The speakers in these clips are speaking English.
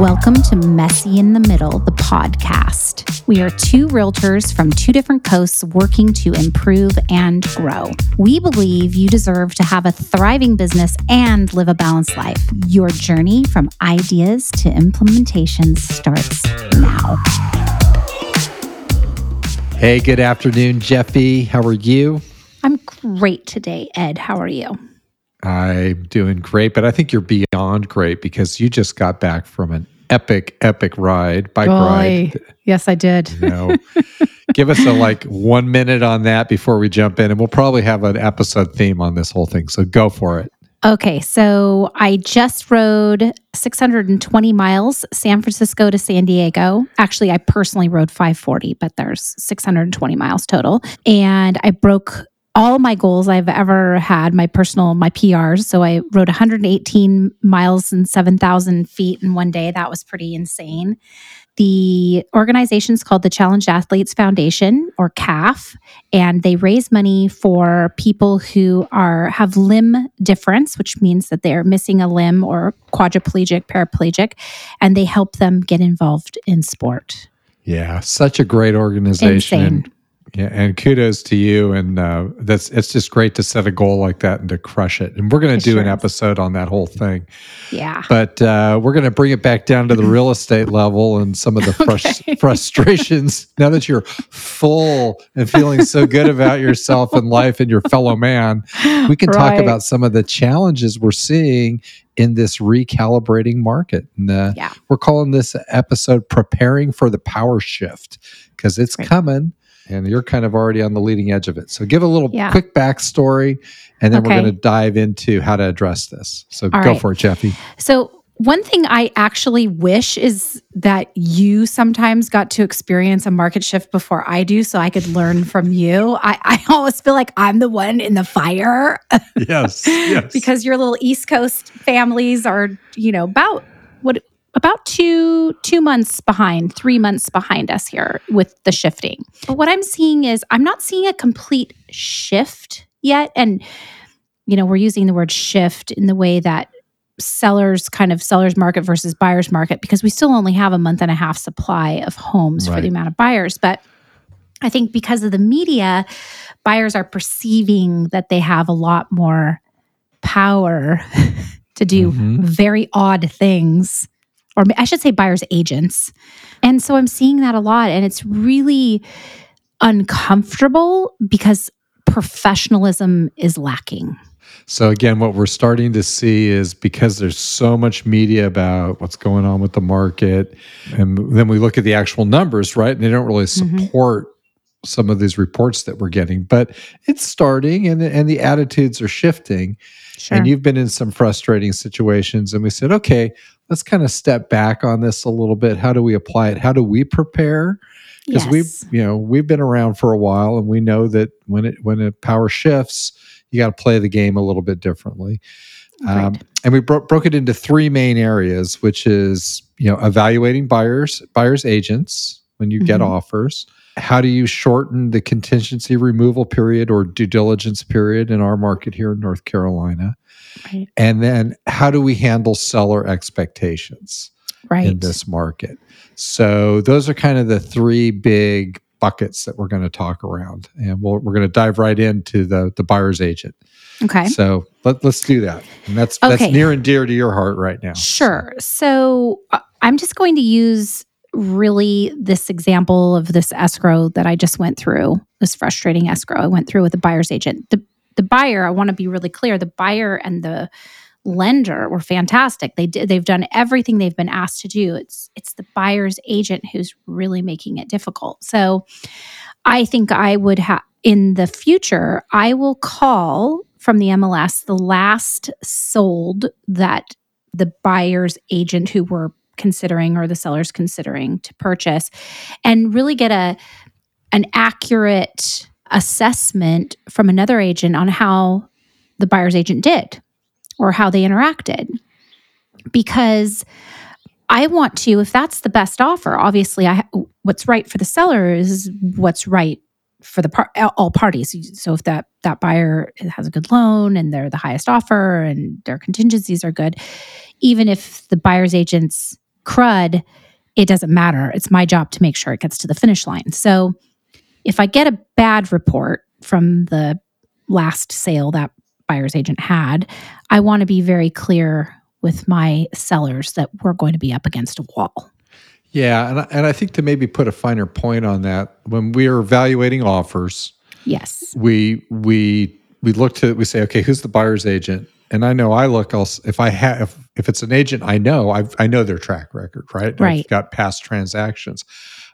Welcome to Messy in the Middle, the podcast. We are two realtors from two different coasts working to improve and grow. We believe you deserve to have a thriving business and live a balanced life. Your journey from ideas to implementation starts now. Hey, good afternoon, Jefi. How are you? I'm great today, Ed. How are you? I'm doing great, but I think you're beyond great because you just got back from an epic, epic ride, bike ride. Yes, I did. You know, give us a like one minute on that before we jump in, and we'll probably have an episode theme on this whole thing. So go for it. Okay, so I just rode 620 miles, San Francisco to San Diego. Actually, I personally rode 540, but there's 620 miles total. And I broke all my goals I've ever had, my personal, my PRs. So I rode 118 miles and 7,000 feet in one day. That was pretty insane. The organization is called the Challenged Athletes Foundation or CAF, and they raise money for people who are have limb difference, which means that they're missing a limb or quadriplegic, paraplegic, and they help them get involved in sport. Yeah, such a great organization. Insane. Yeah, and kudos to you. And uh, that's it's just great to set a goal like that and to crush it. And we're going to do sure an is. episode on that whole thing. Yeah. But uh, we're going to bring it back down to the real estate level and some of the frus- Okay. frustrations. Now that you're full and feeling so good about yourself and life and your fellow man, we can talk about some of the challenges we're seeing in this recalibrating market. And uh, Yeah. we're calling this episode Preparing for the Power Shift because it's Right. coming and you're kind of already on the leading edge of it. So give a little Yeah. quick backstory and then we're going to dive into how to address this. So All go right. for it, Jefi. So, one thing I actually wish is that you sometimes got to experience a market shift before I do, so I could learn from you. I, I always feel like I'm the one in the fire Yes. Yes. because your little East Coast families are, you know, about what about two two months behind, three months behind us here with the shifting. But what I'm seeing is I'm not seeing a complete shift yet, and you know, we're using the word shift in the way that sellers kind of sellers market versus buyers market because we still only have a month and a half supply of homes for the amount of buyers but i think because of the media buyers are perceiving that they have a lot more power to do Mhm. very odd things or i should say buyers agents and so i'm seeing that a lot and it's really uncomfortable because professionalism is lacking So again, what we're starting to see is because there's so much media about what's going on with the market, and then we look at the actual numbers, right? And they don't really Mhm. support some of these reports that we're getting, but it's starting, and and the attitudes are shifting. sure And you've been in some frustrating situations, and we said, okay, let's kind of step back on this a little bit. How do we apply it? How do we prepare? because yes. we've you know we've been around for a while and we know that when it when a power shifts you got to play the game a little bit differently um, and we bro- broke it into three main areas which is you know evaluating buyers buyers agents when you get Mhm. offers how do you shorten the contingency removal period or due diligence period in our market here in north carolina right and then how do we handle seller expectations right in this market. So those are kind of the three big buckets that we're going to talk around, and we'll, we're going to dive right into the the buyer's agent. okay So let, let's do that, and that's Okay. that's near and dear to your heart right now. Sure. So uh, I'm just going to use really this example of this escrow that I just went through, this frustrating escrow I went through with the buyer's agent. The the buyer, I want to be really clear, the buyer and the lender were fantastic. They did they've done everything they've been asked to do. It's it's the buyer's agent who's really making it difficult. So I think I would have in the future, I will call from the MLS the last sold that the buyer's agent who we're considering or the seller's considering to purchase and really get a an accurate assessment from another agent on how the buyer's agent did or how they interacted. Because I want to if that's the best offer obviously I what's right for the seller is what's right for the par- all parties. So if that that buyer has a good loan and they're the highest offer and their contingencies are good even if the buyer's agent's crud, it doesn't matter. It's my job to make sure it gets to the finish line. So if I get a bad report from the last sale that buyer's agent had, I want to be very clear with my sellers that we're going to be up against a wall. Yeah, and I, and I think to maybe put a finer point on that, when we are evaluating offers, Yes. we we we look to we say, okay, who's the buyer's agent? And I know I look. I'll, if I have if, if it's an agent I know, I've, I know their track record, right? Right. I've got past transactions.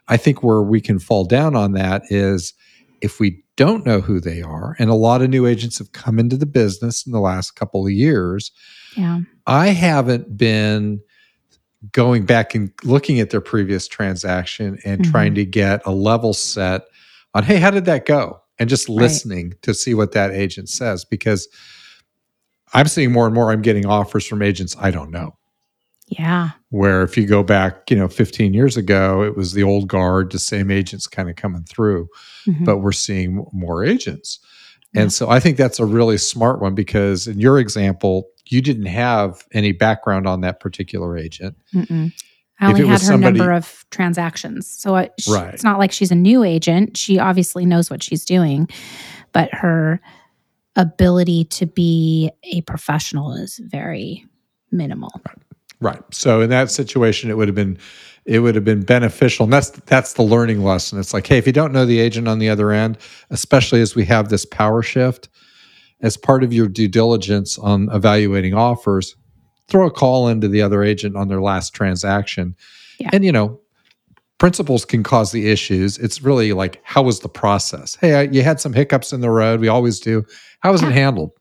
I think where we can fall down on that is if we don't know who they are, and a lot of new agents have come into the business in the last couple of years. Yeah. I haven't been going back and looking at their previous transaction and Mhm. trying to get a level set on, hey, how did that go? And just Right. listening to see what that agent says because I'm seeing more and more I'm getting offers from agents I don't know. Yeah. Where if you go back, you know, 15 years ago, it was the old guard, the same agents kind of coming through Mhm. but we're seeing more agents. Yeah. And so I think that's a really smart one because in your example, you didn't have any background on that particular agent. Mm-mm. I only had her somebody- number of transactions. So I, sh- Right. it's not like she's a new agent. She obviously knows what she's doing, but her ability to be a professional is very minimal. Right. right. So in that situation, it would have been it would have been beneficial. And that's that's the learning lesson. It's like, hey, if you don't know the agent on the other end, especially as we have this power shift, as part of your due diligence on evaluating offers, throw a call into the other agent on their last transaction. Yeah. And you know, principles can cause the issues. It's really like, how was the process? Hey, I, you had some hiccups in the road. We always do. How was Yeah. it handled?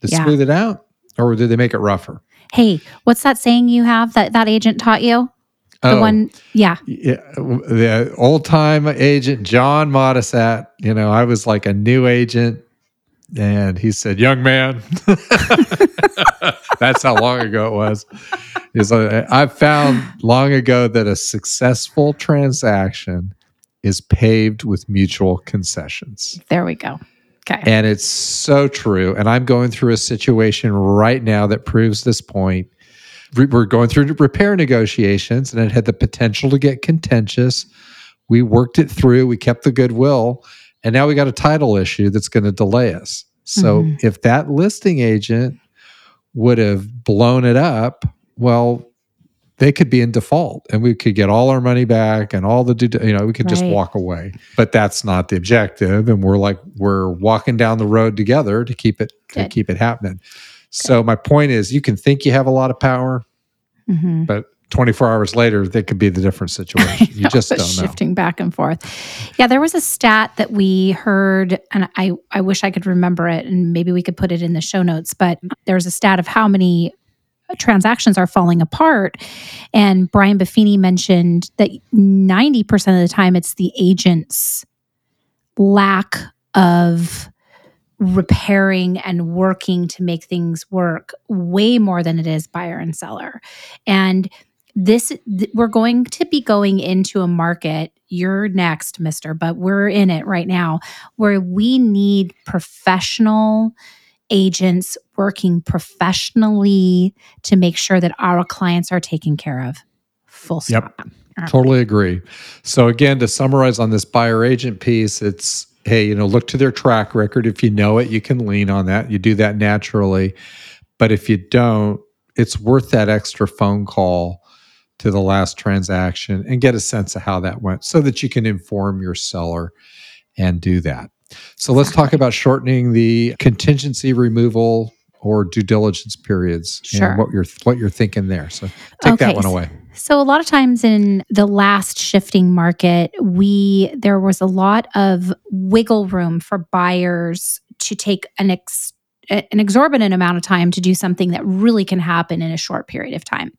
Did they Yeah. smooth it out, or did they make it rougher? Hey, what's that saying you have that that agent taught you? The Oh. one, yeah. yeah, the old time agent John Modisat. You know, I was like a new agent, and he said, "Young man," that's how long ago it was. He's like, I found long ago that a successful transaction is paved with mutual concessions. There we go. Okay. And it's so true. And I'm going through a situation right now that proves this point. We're going through repair negotiations, and it had the potential to get contentious. We worked it through, we kept the goodwill, and now we got a title issue that's going to delay us. So Mhm. if that listing agent would have blown it up, well, they could be in default and we could get all our money back and all the due- you know we could just walk away but that's not the objective and we're like we're walking down the road together to keep it to keep it happening so my point is you can think you have a lot of power Mhm. but 24 hours later that could be the different situation you just don't know shifting back and forth. Yeah, there was a stat that we heard, and I, I wish I could remember it, and maybe we could put it in the show notes. But there's a stat of how many uh, transactions are falling apart, and Brian Buffini mentioned that 90% of the time it's the agent's lack of repairing and working to make things work way more than it is buyer and seller and this th- we're going to be going into a market you're next mister but we're in it right now where we need professional agents working professionally to make sure that our clients are taken care of full stop Yep. Totally agree. So again, to summarize on this buyer agent piece, it's hey, you know, look to their track record. If you know it, you can lean on that. You do that naturally. But if you don't, it's worth that extra phone call to the last transaction and get a sense of how that went so that you can inform your seller and do that. So let's talk about shortening the contingency removal or due diligence periods Sure. and what you're what you're thinking there. So take that one away. So a lot of times in the last shifting market, we there was a lot of wiggle room for buyers to take an ex, an exorbitant amount of time to do something that really can happen in a short period of time.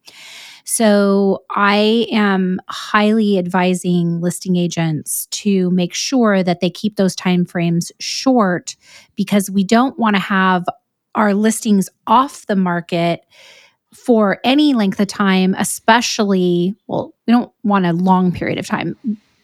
So I am highly advising listing agents to make sure that they keep those time frames short because we don't want to have our listings off the market for any length of time, especially, well, we don't want a long period of time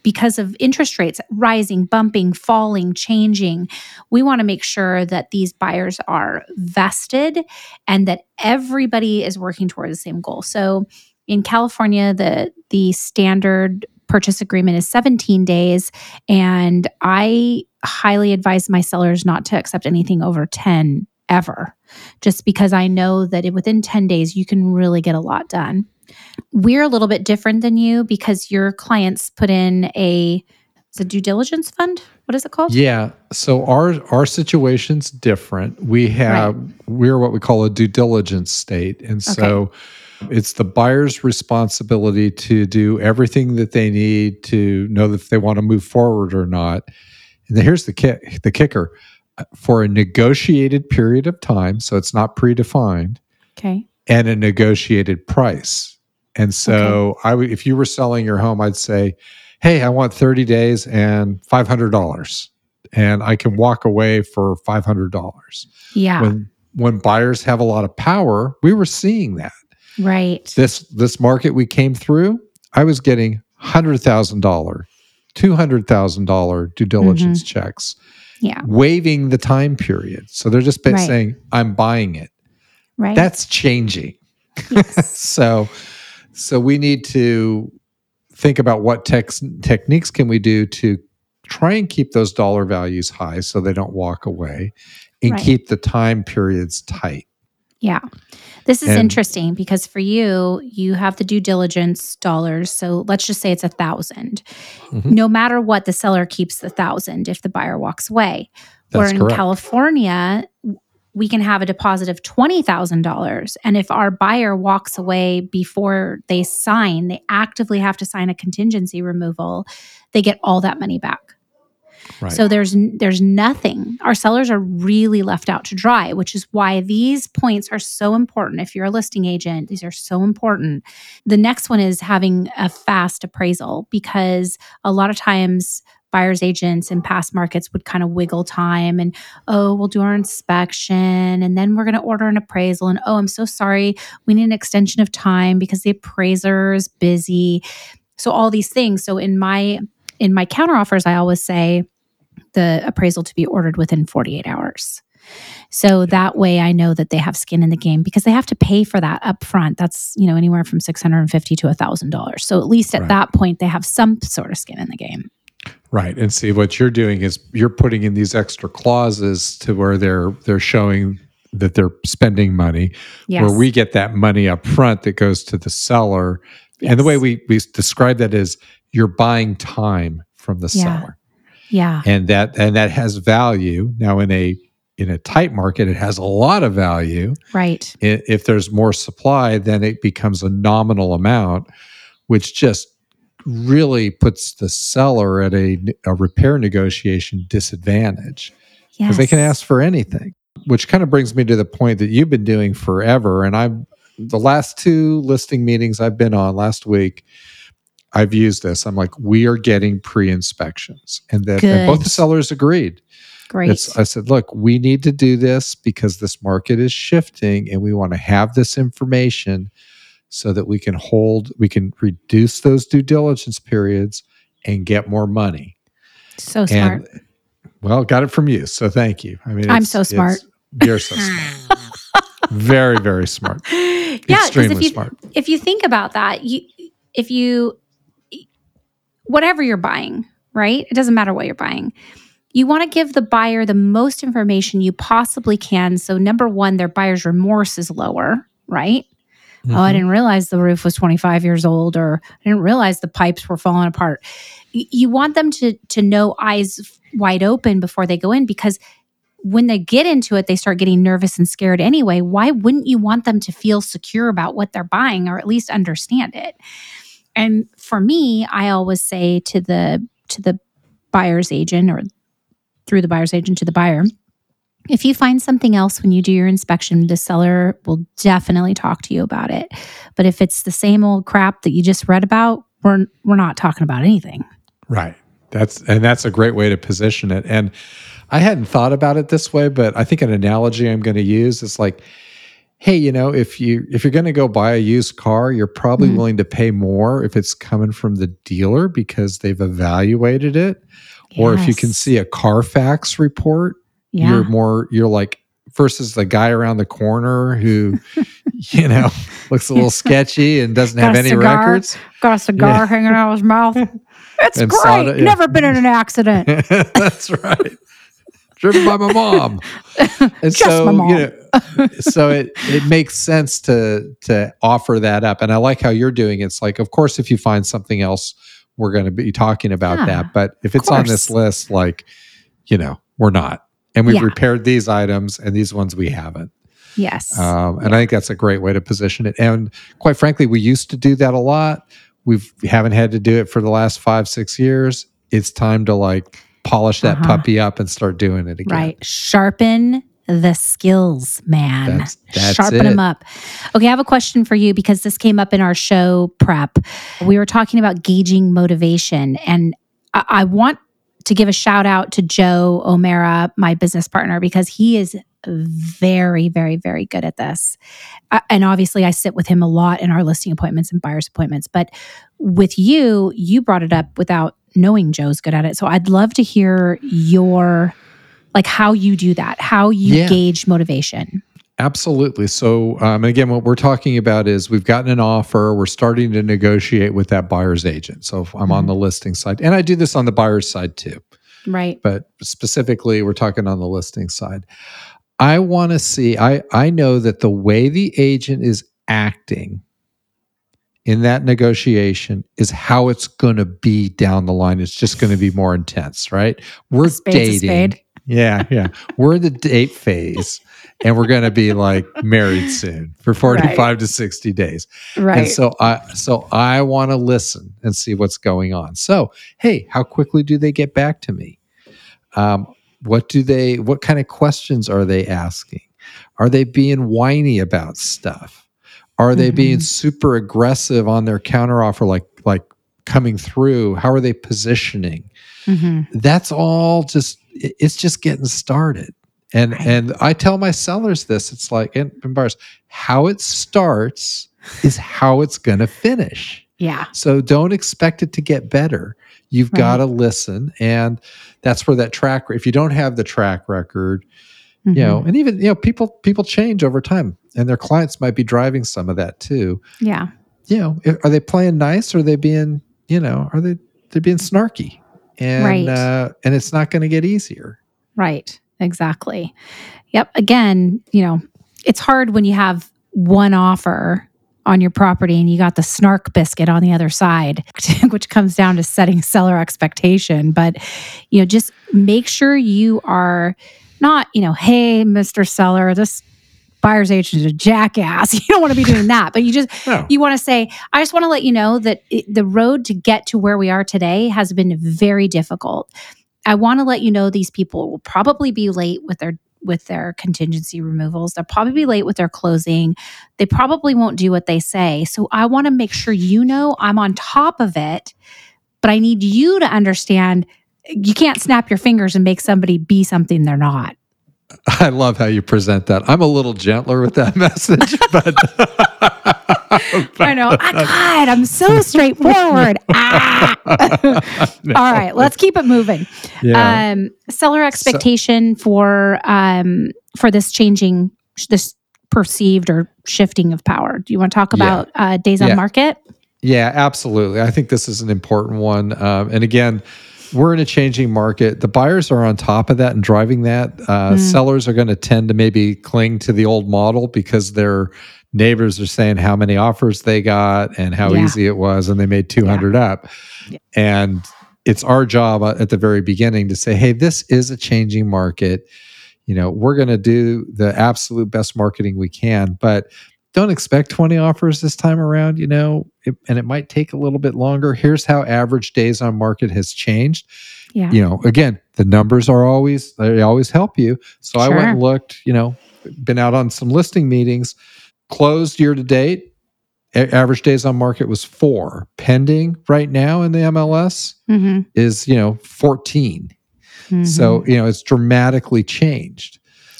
because of interest rates rising, bumping, falling, changing. We want to make sure that these buyers are vested and that everybody is working toward the same goal. So, in California, the the standard purchase agreement is 17 days. And I highly advise my sellers not to accept anything over 10 ever, just because I know that within 10 days, you can really get a lot done. We're a little bit different than you because your clients put in a it's a due diligence fund. What is it called? Yeah. So our our situation's different. We have right. we're what we call a due diligence state, and so okay. It's the buyer's responsibility to do everything that they need to know if they want to move forward or not. And here's the kick, the kicker for a negotiated period of time, so it's not predefined. Okay. And a negotiated price. And so okay. I would if you were selling your home, I'd say, "Hey, I want 30 days and $500." And I can walk away for $500. Yeah. When when buyers have a lot of power, we were seeing that. Right. This this market we came through, I was getting hundred thousand dollar, two hundred thousand dollar due diligence mm-hmm. checks. Yeah. Waiving the time period. So they're just right. saying, I'm buying it. Right. That's changing. Yes. so so we need to think about what tex- techniques can we do to try and keep those dollar values high so they don't walk away and right. keep the time periods tight. Yeah. This is and, interesting because for you, you have the due diligence dollars. So let's just say it's a 1000 mm-hmm. No matter what, the seller keeps the thousand if the buyer walks away. That's Where in correct. California, we can have a deposit of $20,000. And if our buyer walks away before they sign, they actively have to sign a contingency removal, they get all that money back. Right. So there's there's nothing. Our sellers are really left out to dry, which is why these points are so important. If you're a listing agent, these are so important. The next one is having a fast appraisal because a lot of times buyers agents in past markets would kind of wiggle time and oh we'll do our inspection and then we're going to order an appraisal and oh i'm so sorry we need an extension of time because the appraiser is busy so all these things so in my in my counteroffers i always say the appraisal to be ordered within 48 hours. So that way I know that they have skin in the game because they have to pay for that up front. That's, you know, anywhere from 650 to $1000. So at least at right. that point they have some sort of skin in the game. Right. And see what you're doing is you're putting in these extra clauses to where they're they're showing that they're spending money yes. where we get that money up front that goes to the seller. Yes. And the way we we describe that is you're buying time from the yeah. seller. Yeah. And that and that has value. Now in a in a tight market, it has a lot of value. Right. If there's more supply, then it becomes a nominal amount, which just really puts the seller at a, a repair negotiation disadvantage because yes. they can ask for anything. Which kind of brings me to the point that you've been doing forever. And I'm the last two listing meetings I've been on last week, I've used this. I'm like, we are getting pre inspections. And that and both the sellers agreed. Great. It's, I said, look, we need to do this because this market is shifting and we want to have this information so that we can hold, we can reduce those due diligence periods and get more money. So smart. And, well, got it from you. So thank you. I mean, I'm so smart. You're so smart. very, very smart. Yeah, Extremely if you, smart. If you think about that, you, if you whatever you're buying, right? It doesn't matter what you're buying. You want to give the buyer the most information you possibly can. So, number one, their buyer's remorse is lower, right? Mm-hmm. Oh, I mm-hmm. didn't realize the roof was 25 years old, or I didn't realize the pipes were falling apart. You want them to to know eyes wide open before they go in because when they get into it, they start getting nervous and scared anyway. Why wouldn't you want them to feel secure about what they're buying or at least understand it? And for me, I always say to the to the buyer's agent or through the buyer's agent to the buyer, if you find something else when you do your inspection, the seller will definitely talk to you about it. But if it's the same old crap that you just read about, we're we're not talking about anything. Right. That's and that's a great way to position it. And I hadn't thought about it this way, but I think an analogy I'm going to use is like hey, you know, if you if you're going to go buy a used car, you're probably mm-hmm. willing to pay more if it's coming from the dealer because they've evaluated it. Yes. Or if you can see a Carfax report, yeah. you're more you're like versus the guy around the corner who, you know, looks a little sketchy and doesn't have any cigar. records. Got a cigar Yeah. hanging out of his mouth. It's And great. yeah. Never been in an accident. That's right. Driven by my mom. And so, my mom. you know, so it it makes sense to to offer that up. And I like how you're doing it. It's like, of course, if you find something else, we're going to be talking about Yeah, that. But if it's on this list, like, you know, we're not. And we've Yeah. repaired these items and these ones we haven't. Yes. Um, and I think that's a great way to position it. And quite frankly, we used to do that a lot. We've, we haven't had to do it for the last five, six years. It's time to like polish that Uh-huh. puppy up and start doing it again. Right. Sharpen the skills, man. That's- that's Sharpen it. them up. Okay, I have a question for you because this came up in our show prep. We were talking about gauging motivation, and I, I want to give a shout out to Joe O'Mara, my business partner, because he is very, very, very good at this. Uh, and obviously, I sit with him a lot in our listing appointments and buyers appointments. But with you, you brought it up without knowing Joe's good at it. So I'd love to hear your like how you do that, how you Yeah. gauge motivation. Absolutely. So, um, again, what we're talking about is we've gotten an offer. We're starting to negotiate with that buyer's agent. So, if I'm on the listing side, and I do this on the buyer's side too. Right. but specifically we're talking on the listing side i want to see i i know that the way the agent is acting in that negotiation is how it's going to be down the line it's just going to be more intense right we're dating yeah yeah we're in the date phase and we're going to be like married soon for 45 to 60 days Right. and so I so I want to listen and see what's going on. So, hey, how quickly do they get back to me? Um, what do they what kind of questions are they asking? Are they being whiny about stuff? Are they being Mhm. super aggressive on their counteroffer like like coming through? How are they positioning? Mhm. That's all just it's just getting started. And Right. and I tell my sellers this, it's like and, and buyers, how it starts is how it's going to finish. Yeah. So don't expect it to get better. You've Right. got to listen, and that's where that track. If you don't have the track record, you know, Mhm. and even you know, people people change over time, and their clients might be driving some of that too. Yeah. You know, are they playing nice? Or are they being, you know, are they they're being snarky? And Right. uh, and it's not going to get easier. Right. Exactly. Yep. Again, you know, it's hard when you have one offer on your property and you got the snark biscuit on the other side, which comes down to setting seller expectation. But, you know, just make sure you are not, you know, hey, Mr. Seller, this buyer's agent is a jackass. You don't want to be doing that. But you just, No. you want to say, I just want to let you know that it, the road to get to where we are today has been very difficult. I want to let you know these people will probably be late with their with their contingency removals. They'll probably be late with their closing. They probably won't do what they say. So I want to make sure you know I'm on top of it, but I need you to understand you can't snap your fingers and make somebody be something they're not. I love how you present that. I'm a little gentler with that message, but I know. Ah, God, I'm so straightforward. Ah. All right, let's keep it moving. yeah. um seller expectation for um for this changing this perceived or shifting of power do you want to talk Yeah. about uh days on Yeah. market Yeah, absolutely. I think this is an important one. Um, and again, we're in a changing market. The buyers are on top of that and driving that. Uh, Mm. Sellers are going to tend to maybe cling to the old model because their neighbors are saying how many offers they got and how Yeah. easy it was, and they made 200 up. Yeah. And it's our job uh, at the very beginning to say, hey, this is a changing market. You know, we're going to do the absolute best marketing we can, but don't expect 20 offers this time around, you know, it, and it might take a little bit longer. Here's how average days on market has changed. yeah You know, again, the numbers are always, they always help you. So I went and looked, you know, been out on some listing meetings, closed year to date. a- Average days on market was four. Pending right now in the MLS Mhm. is, you know, 14. Mhm. So, you know, it's dramatically changed.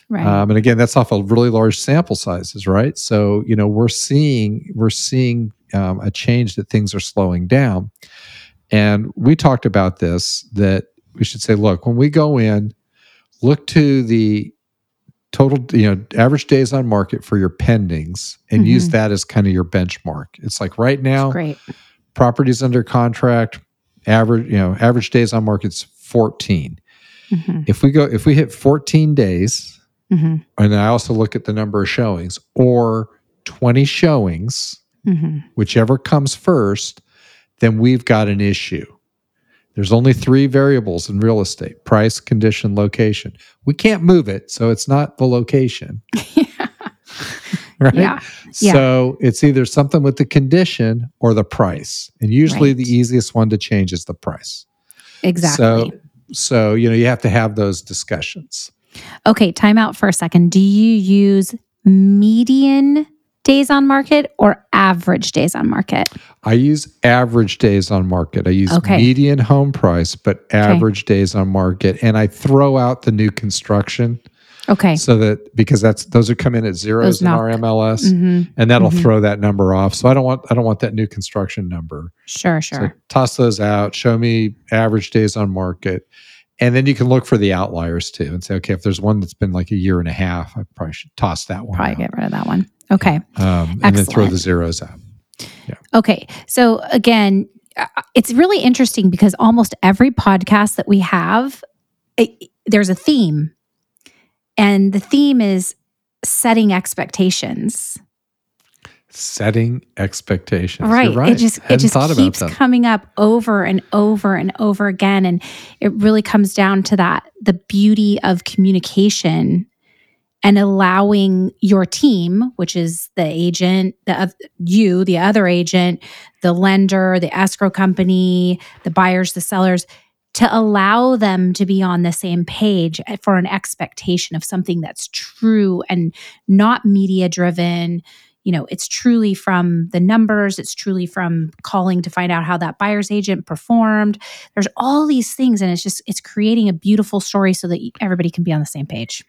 Right Um, and again, that's off of really large sample sizes, right? So you know we're seeing we're seeing um, a change that things are slowing down, and we talked about this that we should say, look, when we go in, look to the total, you know, average days on market for your pendings and use Mhm. that as kind of your benchmark. It's like right now, Great. properties under contract, average, you know, average days on market's 14. hmm If we go, if we hit 14 days, hmm and I also look at the number of showings or 20 showings, hmm whichever comes first, then we've got an issue. There's only three variables in real estate price, condition, location. We can't move it, so it's not the location. Right? Yeah. yeah. So it's either something with the condition or the price. And usually Right. the easiest one to change is the price. Exactly. So so you know you have to have those discussions. Okay, time out for a second. Do you use median days on market or average days on market? I use average days on market. I use Okay. median home price, but average days on market. And I throw out the new construction Okay. so that because that's those are come in at zeros Those in knock- our MLS hmm and that'll Mhm. throw that number off. So I don't want I don't want that new construction number. Sure, So sure. toss those out, show me average days on market. And then you can look for the outliers too and say, okay, if there's one that's been like a year and a half, I probably should toss that one. Probably out. get rid of that one. Okay. Um, and then throw the zeros out. Yeah. Okay. So again, uh, it's really interesting because almost every podcast that we have, it, there's a theme. And the theme is setting expectations. Setting expectations. Right. right. It just it Hadn't just thought keeps coming up over and over and over again. And it really comes down to that the beauty of communication and allowing your team, which is the agent, the you, the other agent, the lender, the escrow company, the buyers, the sellers, to allow them to be on the same page for an expectation of something that's true and not media driven. You know, it's truly from the numbers, it's truly from calling to find out how that buyer's agent performed. There's all these things, and it's just, it's creating a beautiful story so that everybody can be on the same page.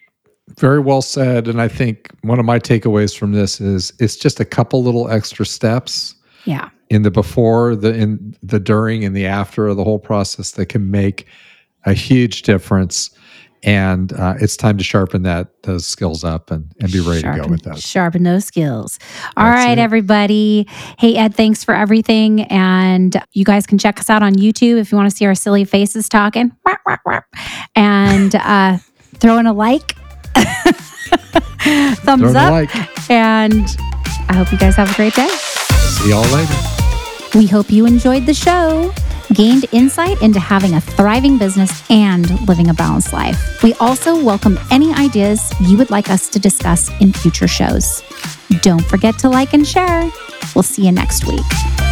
Very well said. And I think one of my takeaways from this is it's just a couple little extra steps Yeah. in the before, the in the during, and the after of the whole process that can make a huge difference. And uh, it's time to sharpen that those skills up and, and be ready to go with those. Sharpen those skills. All That's right, it. everybody. Hey, Ed, thanks for everything. And you guys can check us out on YouTube if you want to see our silly faces talking. And uh, throw in a like, thumbs Throw 'em a up. like. And I hope you guys have a great day. See y'all later. We hope you enjoyed the show, gained insight into having a thriving business and living a balanced life. We also welcome any ideas you would like us to discuss in future shows. Don't forget to like and share. We'll see you next week.